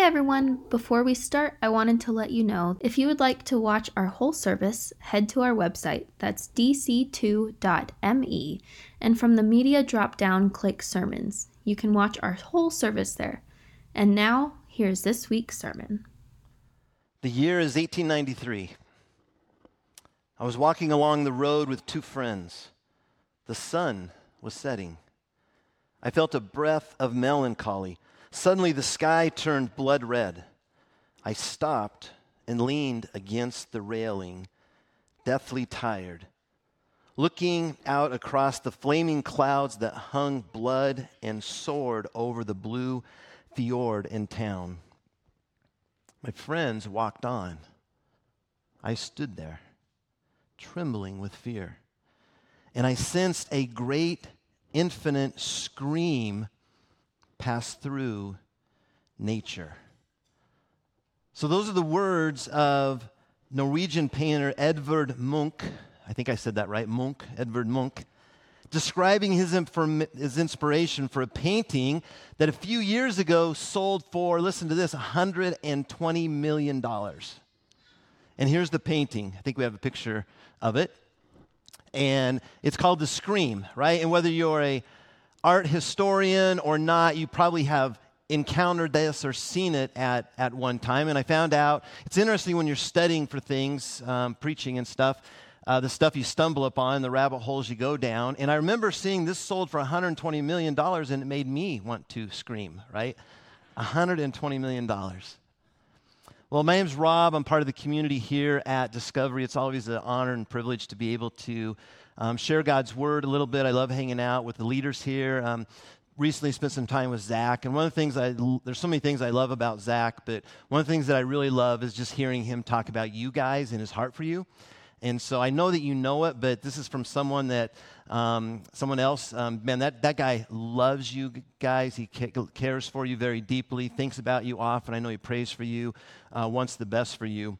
Hey everyone! Before we start, I wanted to let you know if you would like to watch our whole service, head to our website, that's dc2.me, and from the media drop down, click sermons. You can watch our whole service there. And now, here's this week's sermon. The year is 1893. I was walking along the road with two friends. The sun was setting. I felt a breath of melancholy Suddenly, the sky turned blood red. I stopped and leaned against the railing, deathly tired, looking out across the flaming clouds that hung blood and soared over the blue fjord and town. My friends walked on. I stood there, trembling with fear, and I sensed a great, infinite scream pass through nature. So, those are the words of Norwegian painter Edvard Munch. I think I said that right, Munch, Edvard Munch, describing his, inform- his inspiration for a painting that a few years ago sold for, listen to this, $120 million. And here's the painting. I think we have a picture of it. And it's called The Scream, right? And whether you're a art historian or not, you probably have encountered this or seen it at, at one time. And I found out it's interesting when you're studying for things, um, preaching and stuff, uh, the stuff you stumble upon, the rabbit holes you go down. And I remember seeing this sold for $120 million, and it made me want to scream, right? $120 million. Well, my name's Rob. I'm part of the community here at Discovery. It's always an honor and privilege to be able to um, share God's word a little bit. I love hanging out with the leaders here. Um, recently spent some time with Zach, and one of the things I there's so many things I love about Zach, but one of the things that I really love is just hearing him talk about you guys and his heart for you. And so I know that you know it, but this is from someone that, um, someone else. Um, man, that, that guy loves you guys. He cares for you very deeply, thinks about you often. I know he prays for you, uh, wants the best for you.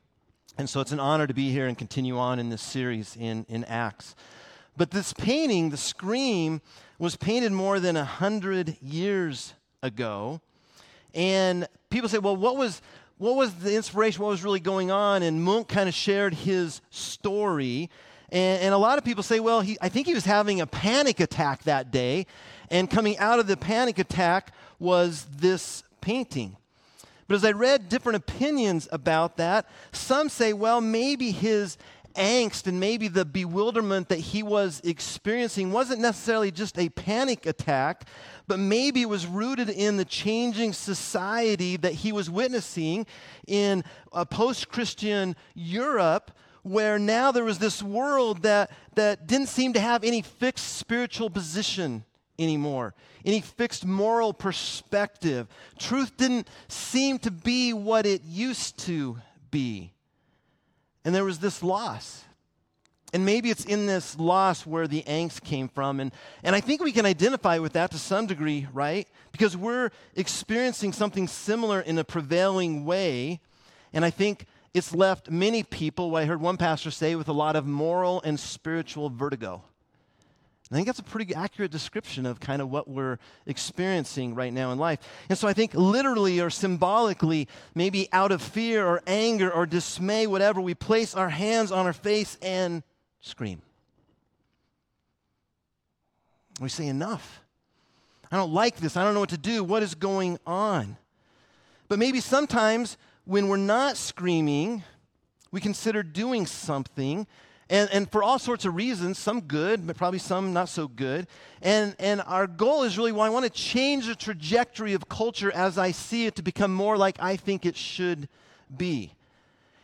And so it's an honor to be here and continue on in this series in, in Acts. But this painting, the Scream, was painted more than a hundred years ago. And people say, well, what was, what was the inspiration? What was really going on? And Munch kind of shared his story. And, and a lot of people say, well, he, I think he was having a panic attack that day. And coming out of the panic attack was this painting. But as I read different opinions about that, some say, well, maybe his angst and maybe the bewilderment that he was experiencing wasn't necessarily just a panic attack, but maybe it was rooted in the changing society that he was witnessing in a post Christian Europe. Where now there was this world that, that didn't seem to have any fixed spiritual position anymore, any fixed moral perspective. Truth didn't seem to be what it used to be. And there was this loss. And maybe it's in this loss where the angst came from. And, and I think we can identify with that to some degree, right? Because we're experiencing something similar in a prevailing way. And I think it's left many people, what I heard one pastor say, with a lot of moral and spiritual vertigo. I think that's a pretty accurate description of kind of what we're experiencing right now in life. And so I think literally or symbolically, maybe out of fear or anger or dismay, whatever, we place our hands on our face and scream. We say, Enough. I don't like this. I don't know what to do. What is going on? But maybe sometimes when we're not screaming, we consider doing something and, and for all sorts of reasons, some good, but probably some not so good. And, and our goal is really, well, I want to change the trajectory of culture as I see it to become more like I think it should be.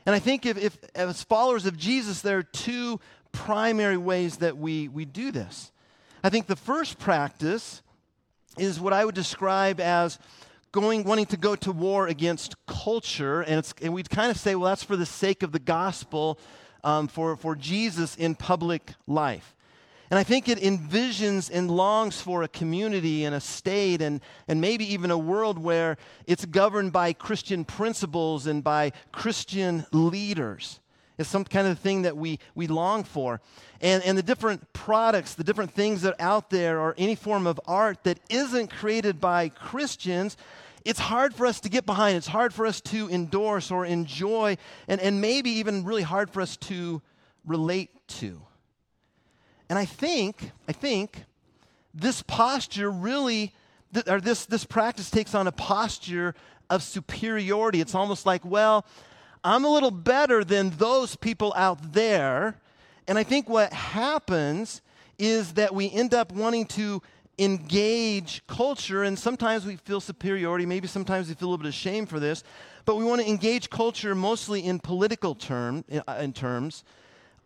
And I think if, if as followers of Jesus, there are two primary ways that we, we do this. I think the first practice is what I would describe as going wanting to go to war against culture and, it's, and we'd kind of say well that's for the sake of the gospel um, for, for Jesus in public life. And I think it envisions and longs for a community and a state and, and maybe even a world where it's governed by Christian principles and by Christian leaders. It's some kind of thing that we, we long for. And, and the different products, the different things that are out there, or any form of art that isn't created by Christians, it's hard for us to get behind. It's hard for us to endorse or enjoy, and, and maybe even really hard for us to relate to. And I think, I think this posture really, th- or this, this practice takes on a posture of superiority. It's almost like, well, I'm a little better than those people out there. And I think what happens is that we end up wanting to engage culture, and sometimes we feel superiority, maybe sometimes we feel a little bit of shame for this, but we want to engage culture mostly in political term, in, uh, in terms,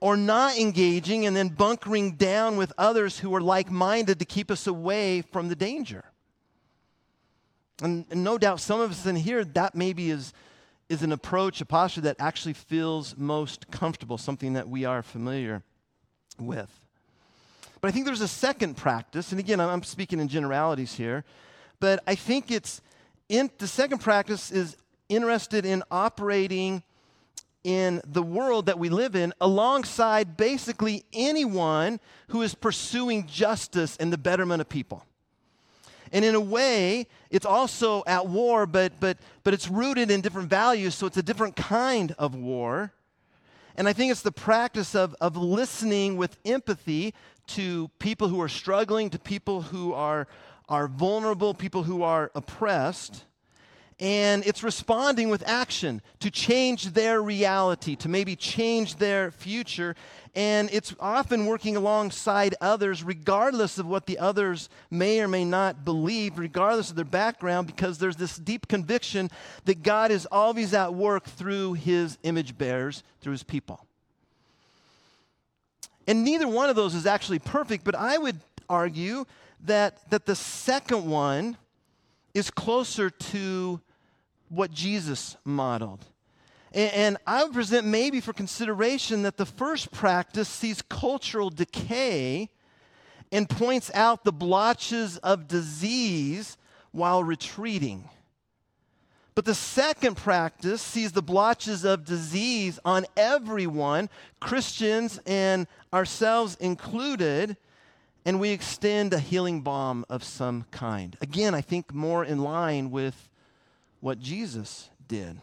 or not engaging and then bunkering down with others who are like minded to keep us away from the danger. And, and, no doubt some of us in here, that maybe is, is an approach, a posture that actually feels most comfortable, something that we are familiar with. But I think there's a second practice, and again, I'm speaking in generalities here, but I think it's in, the second practice is interested in operating in the world that we live in alongside basically anyone who is pursuing justice and the betterment of people. And in a way, it's also at war, but, but, but it's rooted in different values, so it's a different kind of war. And I think it's the practice of, of listening with empathy to people who are struggling, to people who are, are vulnerable, people who are oppressed and it's responding with action to change their reality, to maybe change their future. And it's often working alongside others, regardless of what the others may or may not believe, regardless of their background, because there's this deep conviction that God is always at work through his image bearers, through his people. And neither one of those is actually perfect, but I would argue that, that the second one is closer to what Jesus modeled. And, I would present maybe for consideration that the first practice sees cultural decay and points out the blotches of disease while retreating. But the second practice sees the blotches of disease on everyone, Christians and ourselves included, and we extend a healing balm of some kind. Again, I think more in line with what Jesus did.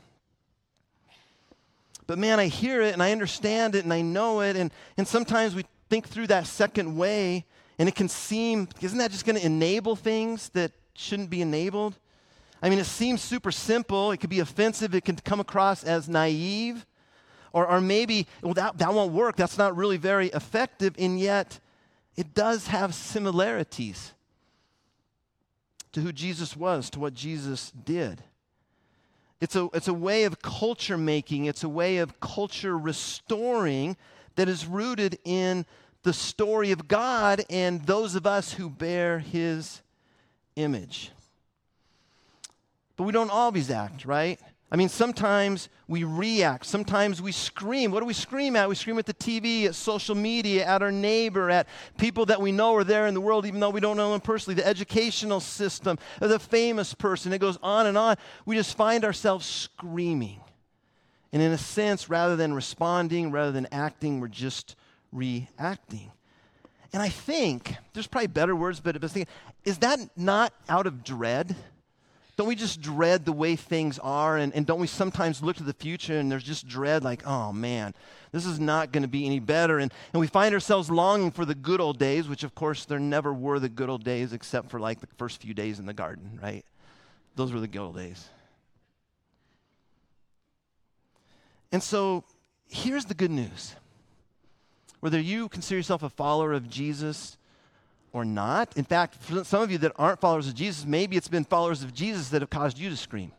But man, I hear it and I understand it and I know it. And, and sometimes we think through that second way and it can seem, isn't that just going to enable things that shouldn't be enabled? I mean, it seems super simple. It could be offensive. It can come across as naive. Or, or maybe, well, that, that won't work. That's not really very effective. And yet, it does have similarities to who Jesus was, to what Jesus did. It's a, it's a way of culture making, it's a way of culture restoring that is rooted in the story of God and those of us who bear his image. But we don't always act, right? I mean, sometimes we react. Sometimes we scream. What do we scream at? We scream at the TV, at social media, at our neighbor, at people that we know are there in the world, even though we don't know them personally, the educational system, the famous person. It goes on and on. We just find ourselves screaming. And in a sense, rather than responding, rather than acting, we're just reacting. And I think, there's probably better words, but I was thinking, is that not out of dread? Don't we just dread the way things are? And, and don't we sometimes look to the future and there's just dread, like, oh man, this is not going to be any better? And, and we find ourselves longing for the good old days, which of course there never were the good old days except for like the first few days in the garden, right? Those were the good old days. And so here's the good news. Whether you consider yourself a follower of Jesus, or not. In fact, some of you that aren't followers of Jesus, maybe it's been followers of Jesus that have caused you to scream.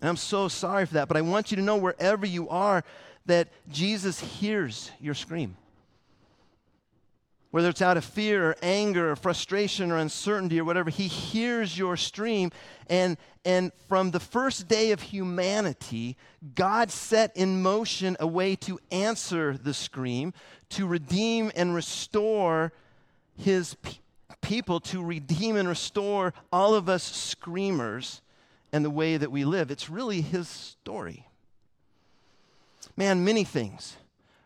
And I'm so sorry for that, but I want you to know wherever you are that Jesus hears your scream. Whether it's out of fear or anger or frustration or uncertainty or whatever, he hears your stream. And, and from the first day of humanity, God set in motion a way to answer the scream, to redeem and restore his pe- people to redeem and restore all of us screamers and the way that we live. It's really his story. Man, many things,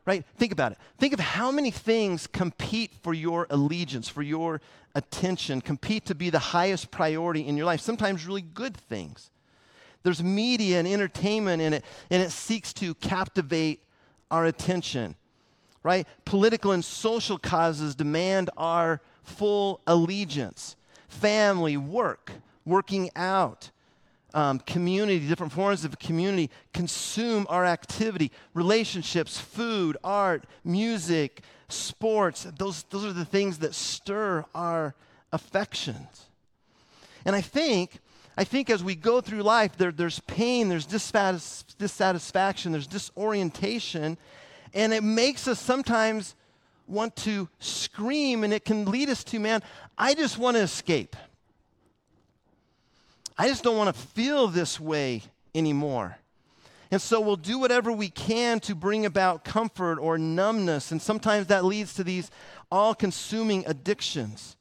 right? Think about it. Think of how many things compete for your allegiance, for your attention, compete to be the highest priority in your life, sometimes really good things. There's media and entertainment in it, and it seeks to captivate our attention, right? Political and social causes demand our full allegiance. Family, work, working out, um, community, different forms of community consume our activity, relationships, food, art, music, sports. Those, those are the things that stir our affections. And I think, I think as we go through life, there, there's pain, there's dissatisfaction, there's disorientation, and it makes us sometimes want to scream, and it can lead us to, man, I just want to escape. I just don't want to feel this way anymore. And so we'll do whatever we can to bring about comfort or numbness. And sometimes that leads to these all consuming addictions.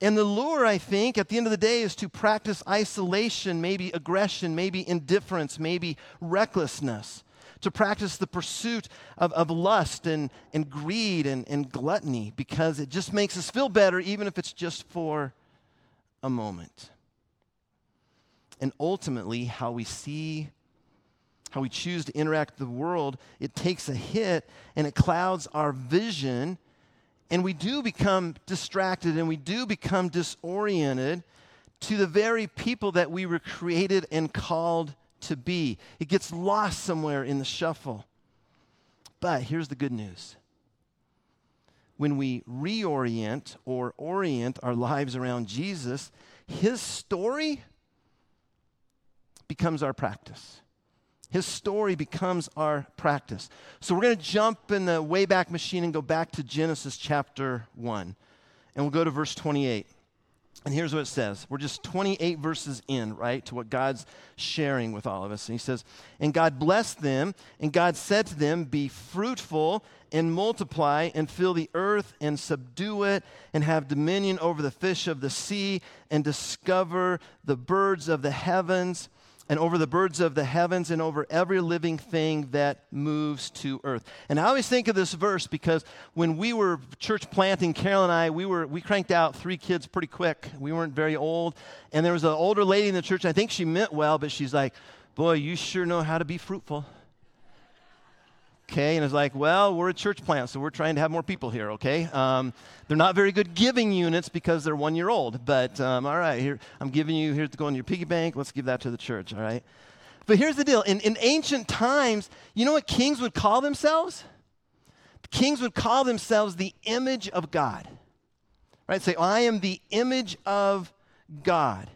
And the lure, I think, at the end of the day is to practice isolation, maybe aggression, maybe indifference, maybe recklessness, to practice the pursuit of, of lust and, and greed and, and gluttony because it just makes us feel better, even if it's just for a moment and ultimately how we see, how we choose to interact with the world, it takes a hit and it clouds our vision. And we do become distracted and we do become disoriented to the very people that we were created and called to be. It gets lost somewhere in the shuffle. But here's the good news when we reorient or orient our lives around Jesus, his story becomes our practice. His story becomes our practice. So we're going to jump in the Wayback Machine and go back to Genesis chapter 1. And we'll go to verse 28. And here's what it says. We're just 28 verses in, right, to what God's sharing with all of us. And he says, And God blessed them, and God said to them, Be fruitful and multiply, and fill the earth and subdue it, and have dominion over the fish of the sea, and discover the birds of the heavens and over the birds of the heavens and over every living thing that moves to earth. And I always think of this verse because when we were church planting, Carol and I, we were we cranked out three kids pretty quick. We weren't very old, and there was an older lady in the church. I think she meant well, but she's like, "Boy, you sure know how to be fruitful." Okay, and it's like, well, we're a church plant, so we're trying to have more people here, okay? Um, they're not very good giving units because they're one year old, but um, all right, here, I'm giving you, here to go in your piggy bank, let's give that to the church, all right? But here's the deal in, in ancient times, you know what kings would call themselves? Kings would call themselves the image of God, right? Say, I am the image of God.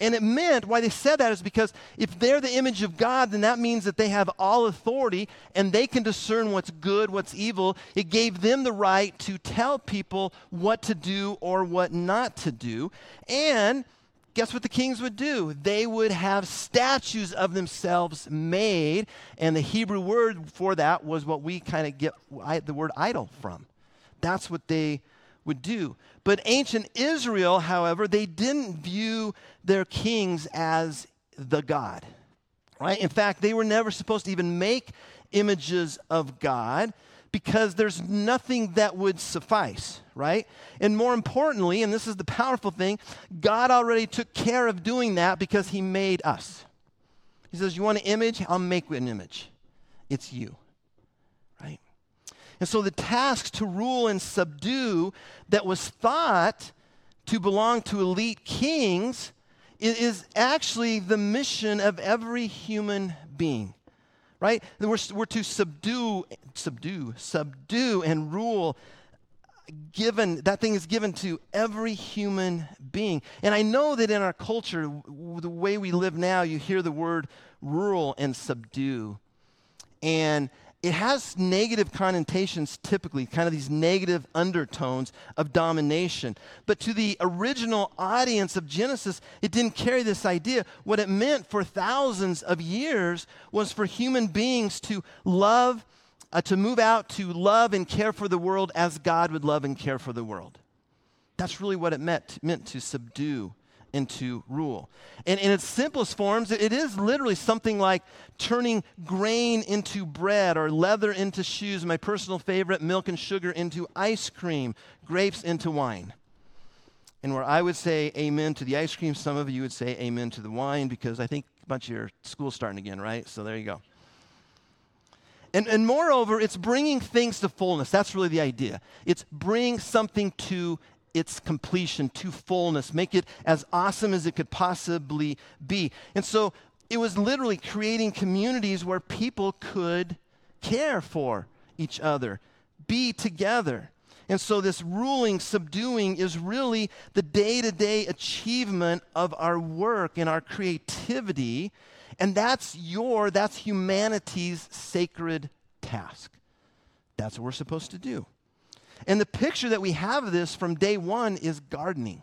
And it meant, why they said that is because if they're the image of God, then that means that they have all authority and they can discern what's good, what's evil. It gave them the right to tell people what to do or what not to do. And guess what the kings would do? They would have statues of themselves made. And the Hebrew word for that was what we kind of get the word idol from. That's what they would do. But ancient Israel, however, they didn't view their kings as the God. Right? In fact, they were never supposed to even make images of God because there's nothing that would suffice, right? And more importantly, and this is the powerful thing, God already took care of doing that because he made us. He says, You want an image? I'll make an image. It's you. And so the task to rule and subdue that was thought to belong to elite kings is actually the mission of every human being. Right? We're, we're to subdue, subdue, subdue and rule given that thing is given to every human being and i know that in our culture the way we live now you hear the word rule and subdue and it has negative connotations typically, kind of these negative undertones of domination. But to the original audience of Genesis, it didn't carry this idea. What it meant for thousands of years was for human beings to love, uh, to move out to love and care for the world as God would love and care for the world. That's really what it meant, meant to subdue into rule. And in its simplest forms, it is literally something like turning grain into bread or leather into shoes, my personal favorite, milk and sugar into ice cream, grapes into wine. And where I would say amen to the ice cream, some of you would say amen to the wine because I think a bunch of your school's starting again, right? So there you go. And, and moreover, it's bringing things to fullness. That's really the idea. It's bring something to its completion, to fullness, make it as awesome as it could possibly be. And so it was literally creating communities where people could care for each other, be together. And so, this ruling, subduing is really the day to day achievement of our work and our creativity. And that's your, that's humanity's sacred task. That's what we're supposed to do. And the picture that we have of this from day one is gardening.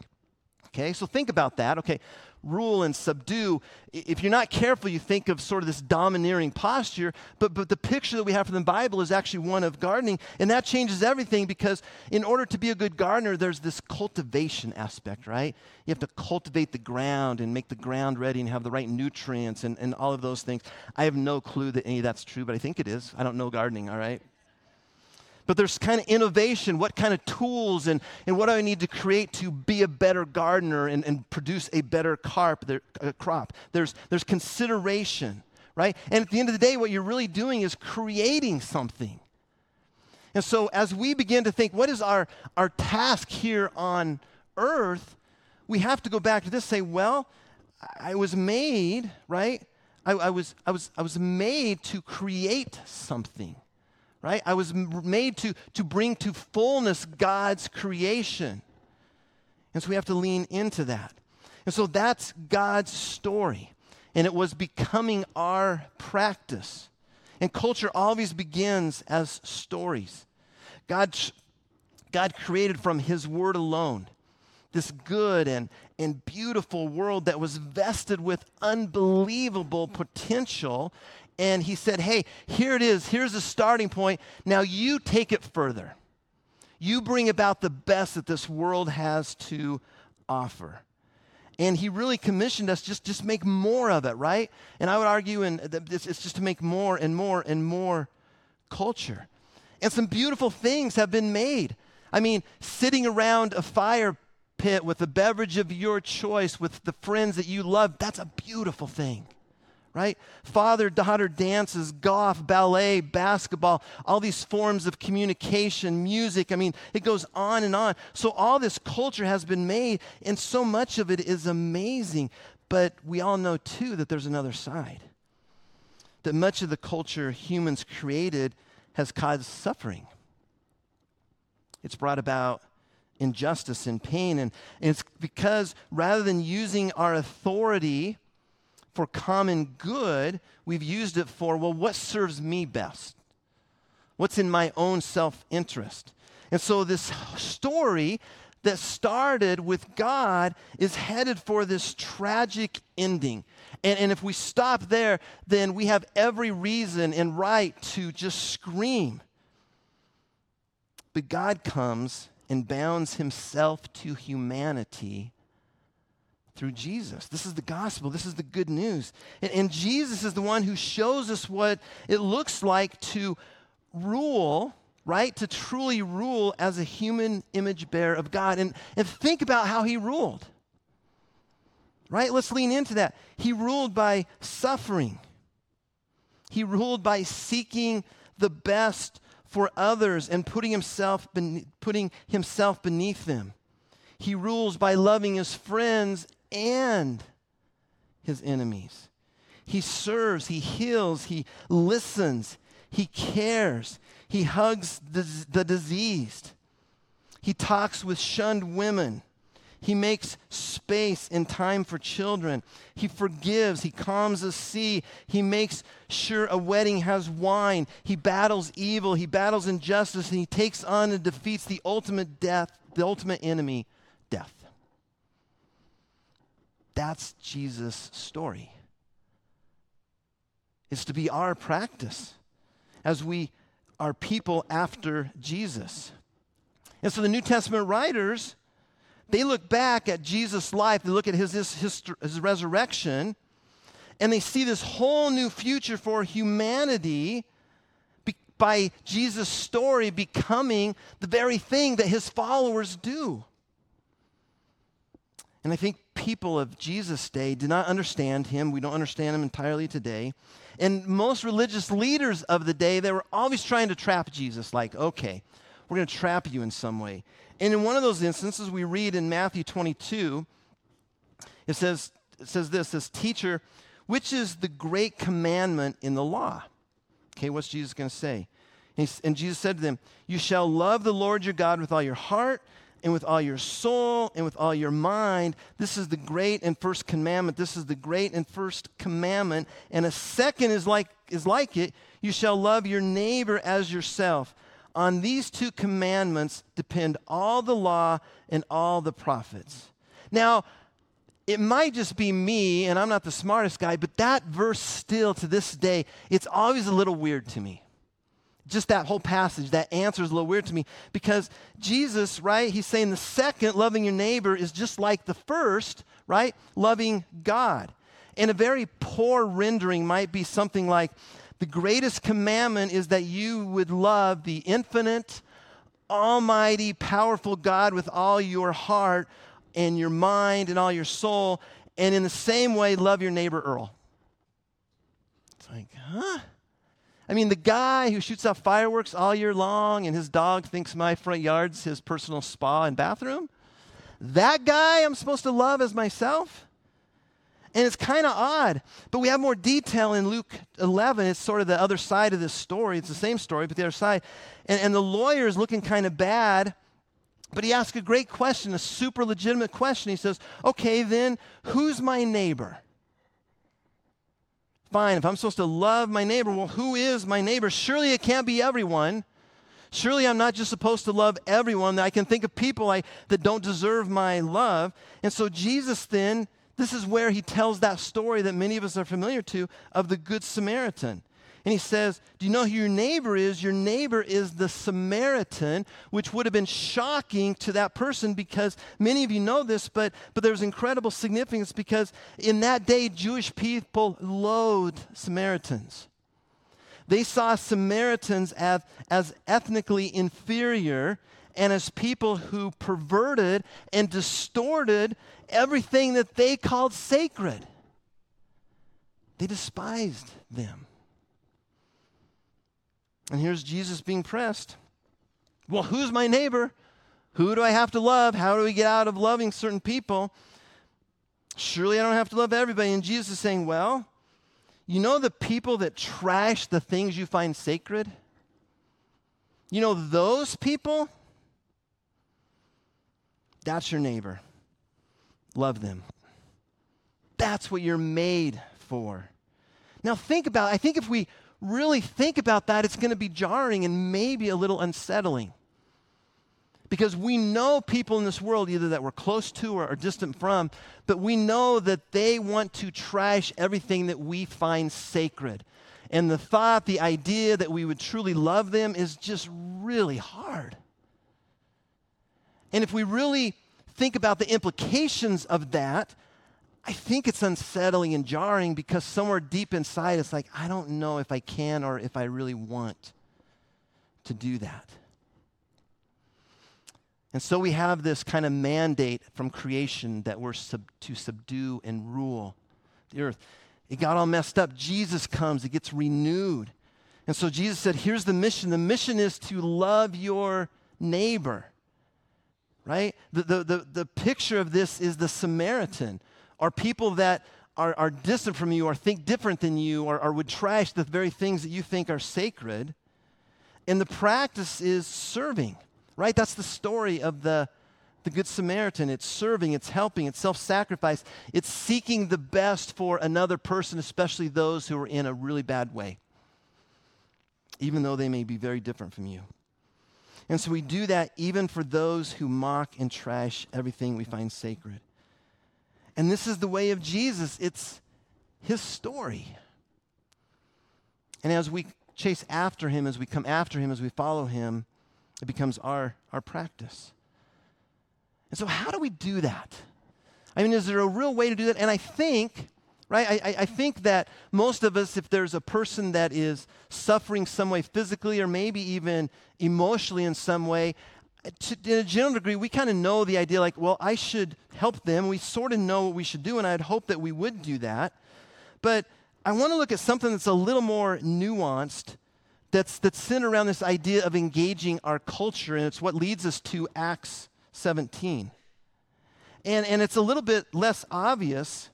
Okay, so think about that. Okay, rule and subdue. If you're not careful, you think of sort of this domineering posture, but, but the picture that we have from the Bible is actually one of gardening, and that changes everything because in order to be a good gardener, there's this cultivation aspect, right? You have to cultivate the ground and make the ground ready and have the right nutrients and, and all of those things. I have no clue that any of that's true, but I think it is. I don't know gardening, all right? But there's kind of innovation. What kind of tools and, and what do I need to create to be a better gardener and, and produce a better carp, uh, crop? There's, there's consideration, right? And at the end of the day, what you're really doing is creating something. And so as we begin to think, what is our, our task here on earth? We have to go back to this, say, well, I was made, right? I, I, was, I, was, I was made to create something right? I was made to, to bring to fullness God's creation. And so we have to lean into that. And so that's God's story. And it was becoming our practice. And culture always begins as stories. God, God created from His Word alone this good and, and beautiful world that was vested with unbelievable potential and he said, Hey, here it is. Here's the starting point. Now you take it further. You bring about the best that this world has to offer. And he really commissioned us just just make more of it, right? And I would argue, and it's, just to make more and more and more culture. And some beautiful things have been made. I mean, sitting around a fire pit with a beverage of your choice with the friends that you love, that's a beautiful thing right? Father daughter dances, golf, ballet, basketball, all these forms of communication, music. I mean, it goes on and on. So, all this culture has been made, and so much of it is amazing. But we all know, too, that there's another side. That much of the culture humans created has caused suffering. It's brought about injustice and pain. And, and it's because rather than using our authority, for common good, we've used it for, well, what serves me best? What's in my own self interest? And so this story that started with God is headed for this tragic ending. And, and if we stop there, then we have every reason and right to just scream. But God comes and bounds himself to humanity through Jesus. This is the gospel. This is the good news. And, and, Jesus is the one who shows us what it looks like to rule, right? To truly rule as a human image bearer of God. And, and think about how he ruled, right? Let's lean into that. He ruled by suffering, he ruled by seeking the best for others and putting himself, putting himself beneath them. He rules by loving his friends and his enemies. He serves, he heals, he listens, he cares, he hugs the, the diseased, he talks with shunned women. He makes space and time for children. He forgives. He calms the sea. He makes sure a wedding has wine. He battles evil. He battles injustice. And he takes on and defeats the ultimate death, the ultimate enemy, death. That's Jesus' story. It's to be our practice as we are people after Jesus. And so the New Testament writers, they look back at Jesus' life, they look at his, his, his, his resurrection, and they see this whole new future for humanity by Jesus' story becoming the very thing that his followers do. And I think people of Jesus' day did not understand him. We don't understand him entirely today. And most religious leaders of the day, they were always trying to trap Jesus, like, okay, we're going to trap you in some way. And in one of those instances, we read in Matthew 22, it says, it says this, says, Teacher, which is the great commandment in the law? Okay, what's Jesus going to say? And, and Jesus said to them, You shall love the Lord your God with all your heart and with all your soul and with all your mind. This is the great and first commandment. This is the great and first commandment. And a second is like, is like it you shall love your neighbor as yourself. On these two commandments depend all the law and all the prophets. Now, it might just be me, and I'm not the smartest guy, but that verse still to this day, it's always a little weird to me just that whole passage, that answer is a little weird to me because Jesus, right, he's saying the second, loving your neighbor, is just like the first, right, loving God. And a very poor rendering might be something like the greatest commandment is that you would love the infinite, almighty, powerful God with all your heart and your mind and all your soul, and in the same way, love your neighbor Earl. It's like, huh? I mean, the guy who shoots off fireworks all year long and his dog thinks my front yard's his personal spa and bathroom, that guy I'm supposed to love as myself? And it's kind of odd, but we have more detail in Luke 11. It's sort of the other side of this story. It's the same story, but the other side. And, and the lawyer is looking kind of bad, but he asks a great question, a super legitimate question. He says, Okay, then, who's my neighbor? Fine, if I'm supposed to love my neighbor, well, who is my neighbor? Surely it can't be everyone. Surely I'm not just supposed to love everyone. that I can think of people I, that don't deserve my love. And so Jesus then, this is where he tells that story that many of us are familiar to of the Good Samaritan. And he says, Do you know who your neighbor is? Your neighbor is the Samaritan, which would have been shocking to that person because many of you know this, but, but there's incredible significance because in that day, Jewish people loathed Samaritans. They saw Samaritans as, as ethnically inferior and as people who perverted and distorted everything that they called sacred. They despised them. And here's Jesus being pressed. Well, who's my neighbor? Who do I have to love? How do we get out of loving certain people? Surely I don't have to love everybody. And Jesus is saying, Well, you know the people that trash the things you find sacred? You know those people? That's your neighbor. Love them. That's what you're made for. Now think about I think if we really think about that, it's going to be jarring and maybe a little unsettling. Because we know people in this world, either that we're close to or, or distant from, but we know that they want to trash everything that we find sacred. And the thought, the idea that we would truly love them is just really hard. And if we really think about the implications of that, I think it's unsettling and jarring because somewhere deep inside it's like, I don't know if I can or if I really want to do that. And so we have this kind of mandate from creation that we're sub- to subdue and rule the earth. It got all messed up. Jesus comes, it gets renewed. And so Jesus said, Here's the mission. The mission is to love your neighbor, right? The, the, the, the picture of this is the Samaritan are people that are, are distant from you or think different than you or, or would trash the very things that you think are sacred. And the practice is serving, right? That's the story of the, the Good Samaritan. It's serving, it's helping, it's self sacrifice, it's seeking the best for another person, especially those who are in a really bad way, even though they may be very different from you. And so we do that even for those who mock and trash everything we find sacred. And this is the way of Jesus, it's his story. And as we chase after him, as we come after him, as we follow him, it becomes our, our practice. And so, how do we do that? I mean, is there a real way to do that? And I think, right, I, I think that most of us, if there's a person that is suffering some way physically or maybe even emotionally in some way, to, in a general degree, we kind of know the idea like, well, I should help them. We sort of know what we should do, and I'd hope that we would do that. But I want to look at something that's a little more nuanced, that's, that's centered around this idea of engaging our culture, and it's what leads us to Acts 17. And, and it's a little bit less obvious,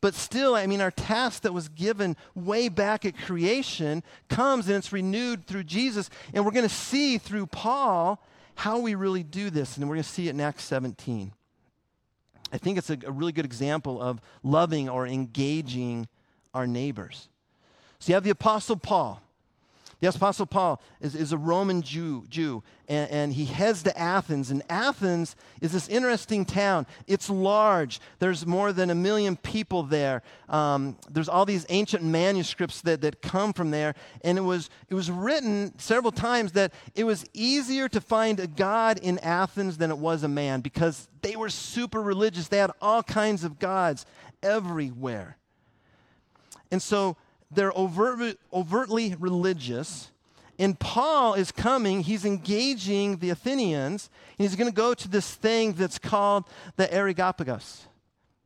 but still, I mean, our task that was given way back at creation comes and it's renewed through Jesus. And we're going to see through Paul how we really do this. And we're going to see it in Acts 17. I think it's a, a really good example of loving or engaging our neighbors. So you have the Apostle Paul. The Apostle Paul is, is a Roman Jew, Jew and, and, he heads to Athens. And Athens is this interesting town. It's large, there's more than a million people there. Um, there's all these ancient manuscripts that, that come from there. And it was, it was written several times that it was easier to find a God in Athens than it was a man because they were super religious. They had all kinds of gods everywhere. And so they're overt, overtly religious. And Paul is coming, he's engaging the Athenians, and he's going to go to this thing that's called the Areopagus.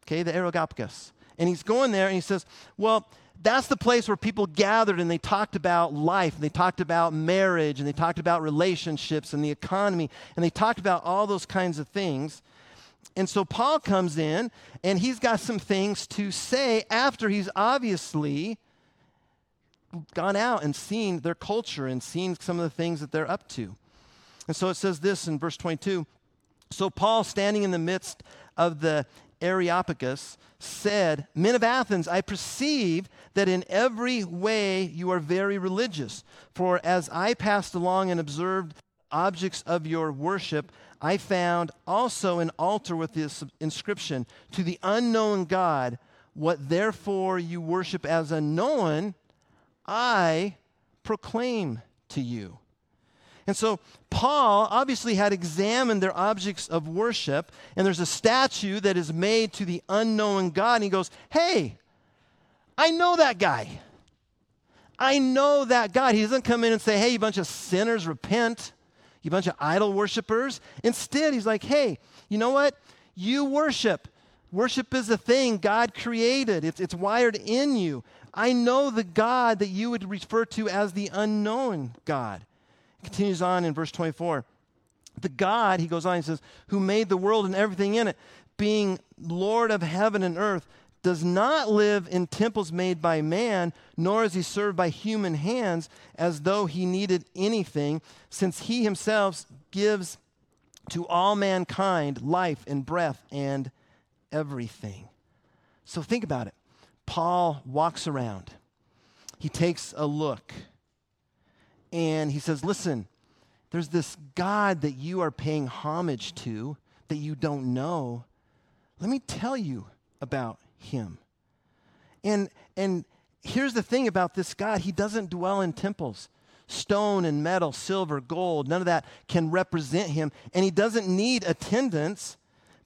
Okay, the Areopagus. And he's going there and he says, Well, that's the place where people gathered and they talked about life, and they talked about marriage, and they talked about relationships and the economy, and they talked about all those kinds of things. And so Paul comes in and he's got some things to say after he's obviously gone out and seen their culture and seen some of the things that they're up to. And so it says this in verse 22 So Paul, standing in the midst of the Areopagus, said, Men of Athens, I perceive that in every way you are very religious. For as I passed along and observed objects of your worship, I found also an altar with this inscription To the unknown God, what therefore you worship as unknown, I proclaim to you. And so Paul obviously had examined their objects of worship, and there's a statue that is made to the unknown God, and he goes, Hey, I know that guy. I know that God. He doesn't come in and say, Hey, you bunch of sinners, repent, you bunch of idol worshippers. Instead, he's like, Hey, you know what? You worship. Worship is a thing God created, it's, it's wired in you. I know the God that you would refer to as the unknown God. It continues on in verse 24. The God, he goes on, he says, who made the world and everything in it, being Lord of heaven and earth, does not live in temples made by man, nor is he served by human hands as though he needed anything, since he himself gives to all mankind life and breath and everything. So think about it. Paul walks around, he takes a look, and he says, Listen, there's this God that you are paying homage to that you don't know. Let me tell you about him. And, and here's the thing about this God He doesn't dwell in temples. Stone and metal, silver, gold, none of that can represent him. And he doesn't need attendance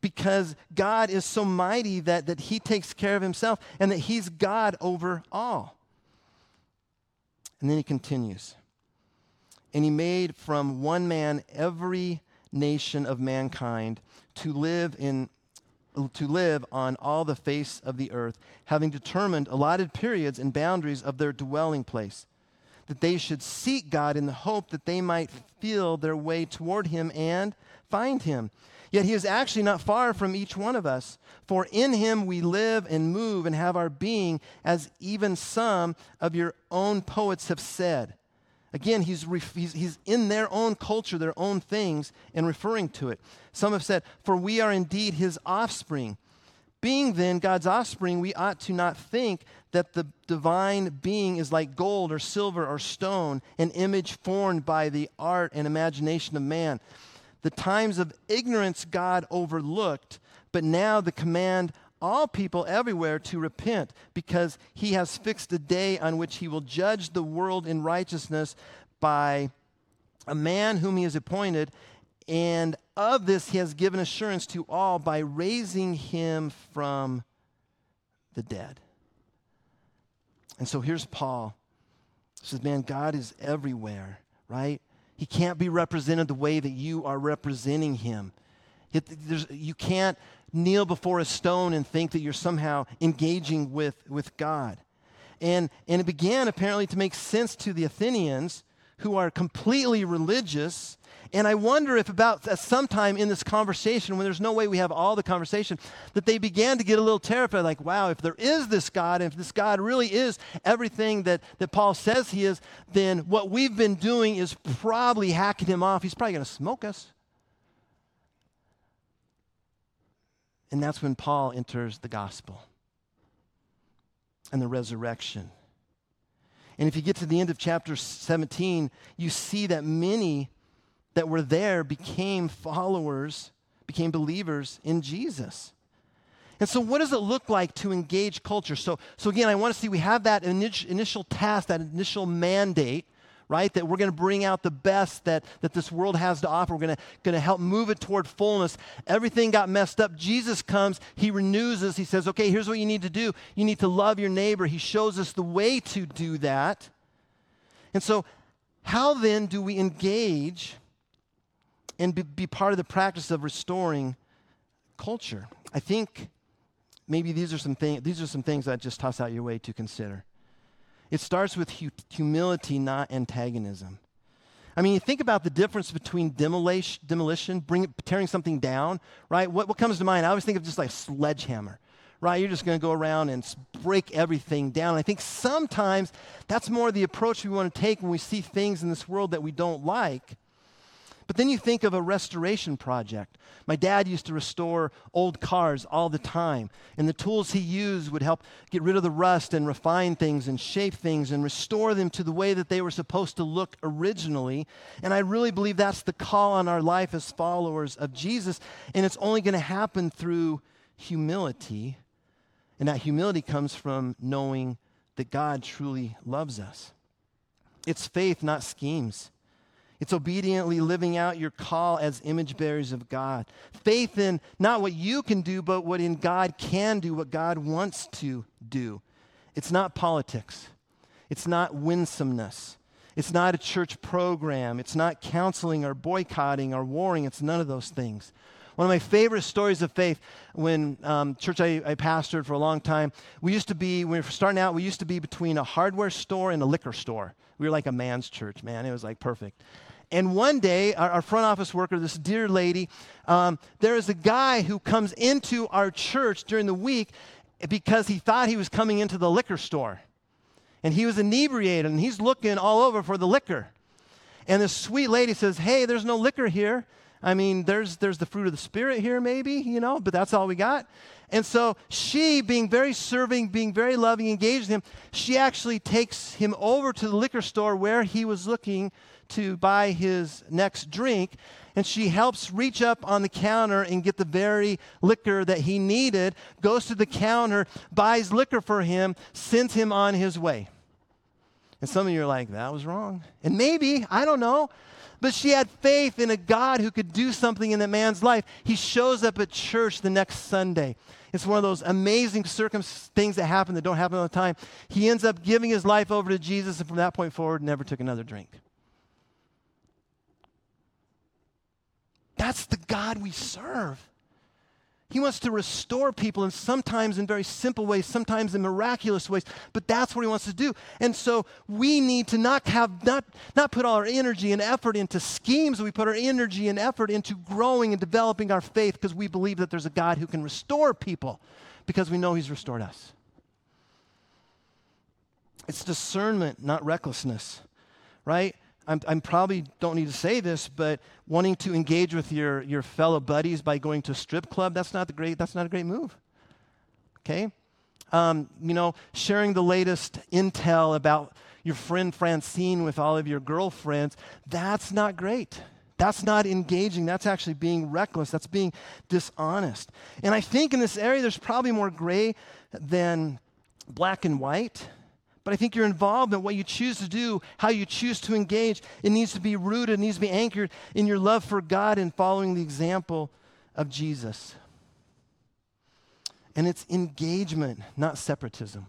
because God is so mighty that, that he takes care of himself and that he's God over all. And then he continues. And he made from one man every nation of mankind to live in to live on all the face of the earth, having determined allotted periods and boundaries of their dwelling place, that they should seek God in the hope that they might feel their way toward him and find him. Yet he is actually not far from each one of us. For in him we live and move and have our being, as even some of your own poets have said. Again, he's, he's, he's in their own culture, their own things, and referring to it. Some have said, For we are indeed his offspring. Being then God's offspring, we ought to not think that the divine being is like gold or silver or stone, an image formed by the art and imagination of man. The times of ignorance God overlooked, but now the command all people everywhere to repent because he has fixed a day on which he will judge the world in righteousness by a man whom he has appointed. And of this he has given assurance to all by raising him from the dead. And so here's Paul. He says, Man, God is everywhere, right? He can't be represented the way that you are representing him. It, you can't kneel before a stone and think that you're somehow engaging with, with God. And, and it began apparently to make sense to the Athenians who are completely religious and I wonder if about sometime in this conversation, when there's no way we have all the conversation, that they began to get a little terrified like, wow, if there is this God, and if this God really is everything that, that Paul says he is, then what we've been doing is probably hacking him off. He's probably going to smoke us. And that's when Paul enters the gospel and the resurrection. And if you get to the end of chapter 17, you see that many that were there became followers, became believers in Jesus. And so, what does it look like to engage culture? So, so again, I want to see we have that initial task, that initial mandate, right? That we're going to bring out the best that, that this world has to offer. We're going to, going to help move it toward fullness. Everything got messed up. Jesus comes, He renews us. He says, okay, here's what you need to do. You need to love your neighbor. He shows us the way to do that. And so, how then do we engage and be, part of the practice of restoring culture. I think maybe these are some things these are some things I just toss out your way to consider. It starts with hu- humility, not antagonism. I mean, you think about the difference between demolition, demolition bring, tearing something down, right? What, what comes to mind? I always think of just like a sledgehammer, right? You're just going to go around and break everything down. I think sometimes that's more the approach we want to take when we see things in this world that we don't like. But then you think of a restoration project. My dad used to restore old cars all the time, and the tools he used would help get rid of the rust and refine things and shape things and restore them to the way that they were supposed to look originally. And I really believe that's the call on our life as followers of Jesus, and it's only going to happen through humility. And that humility comes from knowing that God truly loves us. It's faith, not schemes. It's obediently living out your call as image bearers of God. Faith in not what you can do, but what in God can do, what God wants to do. It's not politics. It's not winsomeness. It's not a church program. It's not counseling or boycotting or warring. It's none of those things. One of my favorite stories of faith when um, church I, I, pastored for a long time, we used to be, when we were starting out, we used to be between a hardware store and a liquor store. We were like a man's church, man. It was like perfect. And one day, our, our front office worker, this dear lady, um, there is a guy who comes into our church during the week because he thought he was coming into the liquor store. And he was inebriated and he's looking all over for the liquor. And this sweet lady says, Hey, there's no liquor here. I mean, there's, there's the fruit of the Spirit here, maybe, you know, but that's all we got. And so she, being very serving, being very loving, engaged him, she actually takes him over to the liquor store where he was looking to buy his next drink. And she helps reach up on the counter and get the very liquor that he needed, goes to the counter, buys liquor for him, sends him on his way. And some of you are like, that was wrong. And maybe, I don't know. But she had faith in a God who could do something in that man's life. He shows up at church the next Sunday. It's one of those amazing circum- things that happen that don't happen all the time. He ends up giving his life over to Jesus, and from that point forward, never took another drink. That's the God we serve. He wants to restore people, and sometimes in very simple ways, sometimes in miraculous ways, but that's what he wants to do. And so we need to not have not, not put all our energy and effort into schemes. We put our energy and effort into growing and developing our faith because we believe that there's a God who can restore people because we know he's restored us. It's discernment, not recklessness, right? I'm, I'm, probably don't need to say this, but wanting to engage with your, your fellow buddies by going to a strip club, that's not, the great, that's not a great move. Okay? Um, you know, sharing the latest intel about your friend Francine with all of your girlfriends, that's not great. That's not engaging. That's actually being reckless. That's being dishonest. And I think in this area, there's probably more gray than black and white. But I think your involvement, what you choose to do, how you choose to engage, it needs to be rooted, it needs to be anchored in your love for God and following the example of Jesus. And it's engagement, not separatism.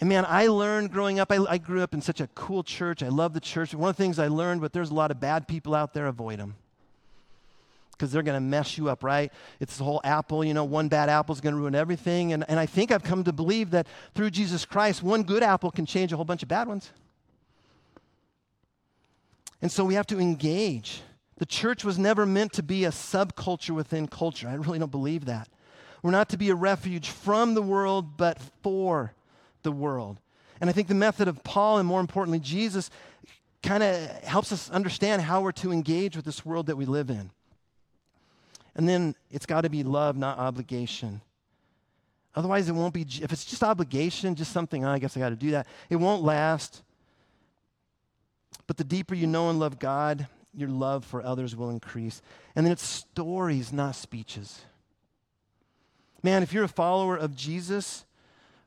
And man, I learned growing up, I, I, grew up in such a cool church. I love the church. One of the things I learned, but there's a lot of bad people out there, avoid them. Because they're going to mess you up, right? It's the whole apple, you know, one bad apple is going to ruin everything. And, and I think I've come to believe that through Jesus Christ, one good apple can change a whole bunch of bad ones. And so we have to engage. The church was never meant to be a subculture within culture. I really don't believe that. We're not to be a refuge from the world, but for the world. And I think the method of Paul, and more importantly, Jesus, kind of helps us understand how we're to engage with this world that we live in. And then it's got to be love, not obligation. Otherwise, it won't be, if it's just obligation, just something, oh, I guess I got to do that, it won't last. But the deeper you know and love God, your love for others will increase. And then it's stories, not speeches. Man, if you're a follower of Jesus,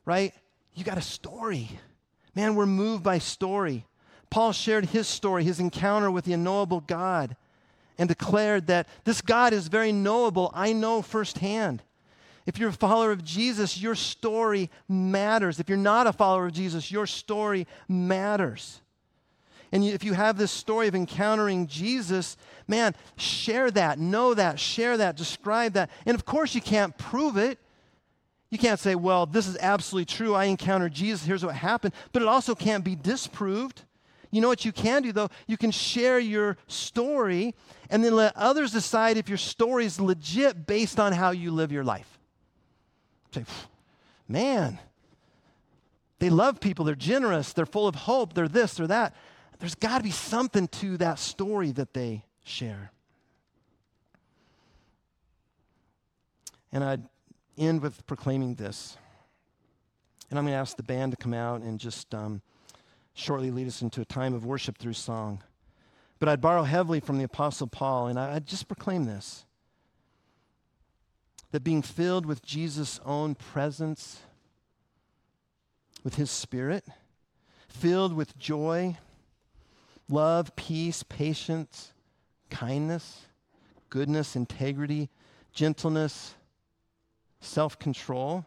right, you got a story. Man, we're moved by story. Paul shared his story, his encounter with the unknowable God, and declared that this God is very knowable. I know firsthand. If you're a follower of Jesus, your story matters. If you're not a follower of Jesus, your story matters. And if you have this story of encountering Jesus, man, share that, know that, share that, describe that. And of course, you can't prove it. You can't say, well, this is absolutely true. I encountered Jesus. Here's what happened. But it also can't be disproved. You know what you can do, though? You can share your story and then let others decide if your story is legit based on how you live your life. Say, man, they love people. They're generous. They're full of hope. They're this, they're that. There's got to be something to that story that they share. And I'd end with proclaiming this. And I'm going to ask the band to come out and just um, shortly lead us into a time of worship through song. But I'd borrow heavily from the Apostle Paul, and I'd just proclaim this that being filled with Jesus' own presence, with his spirit, filled with joy, love, peace, patience, kindness, goodness, integrity, gentleness, self control,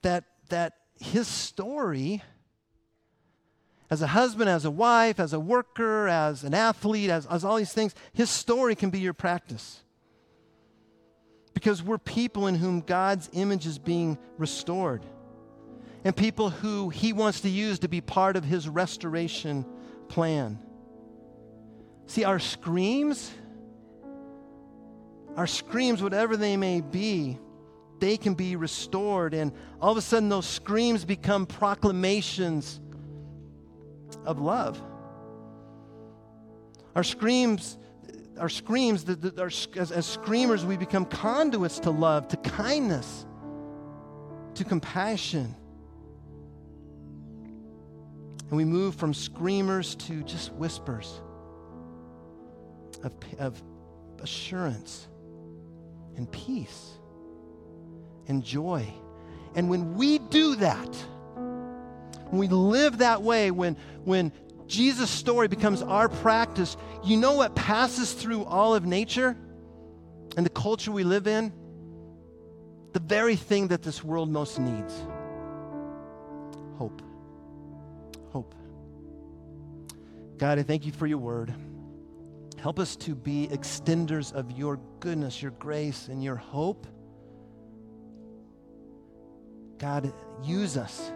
that, that his story as a husband, as a wife, as a worker, as an athlete, as, as all these things, his story can be your practice. Because we're people in whom God's image is being restored, and people who he wants to use to be part of his restoration plan. See, our screams, our screams, whatever they may be, they can be restored. And all of a sudden, those screams become proclamations of love. Our screams, our screams, the, the, our, as, as screamers, we become conduits to love, to kindness, to compassion. And we move from screamers to just whispers of, of assurance and peace and joy. And when we do that, when we live that way, when, when Jesus' story becomes our practice, you know what passes through all of nature and the culture we live in? The very thing that this world most needs hope hope. God, I thank you for your word. Help us to be extenders of your goodness, your grace, and your hope. God, use us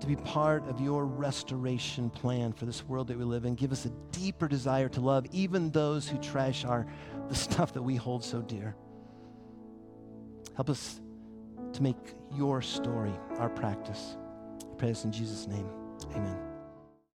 to be part of your restoration plan for this world that we live in. Give us a deeper desire to love even those who trash our the stuff that we hold so dear. Help us to make your story our practice. I pray this in Jesus' name. Amen.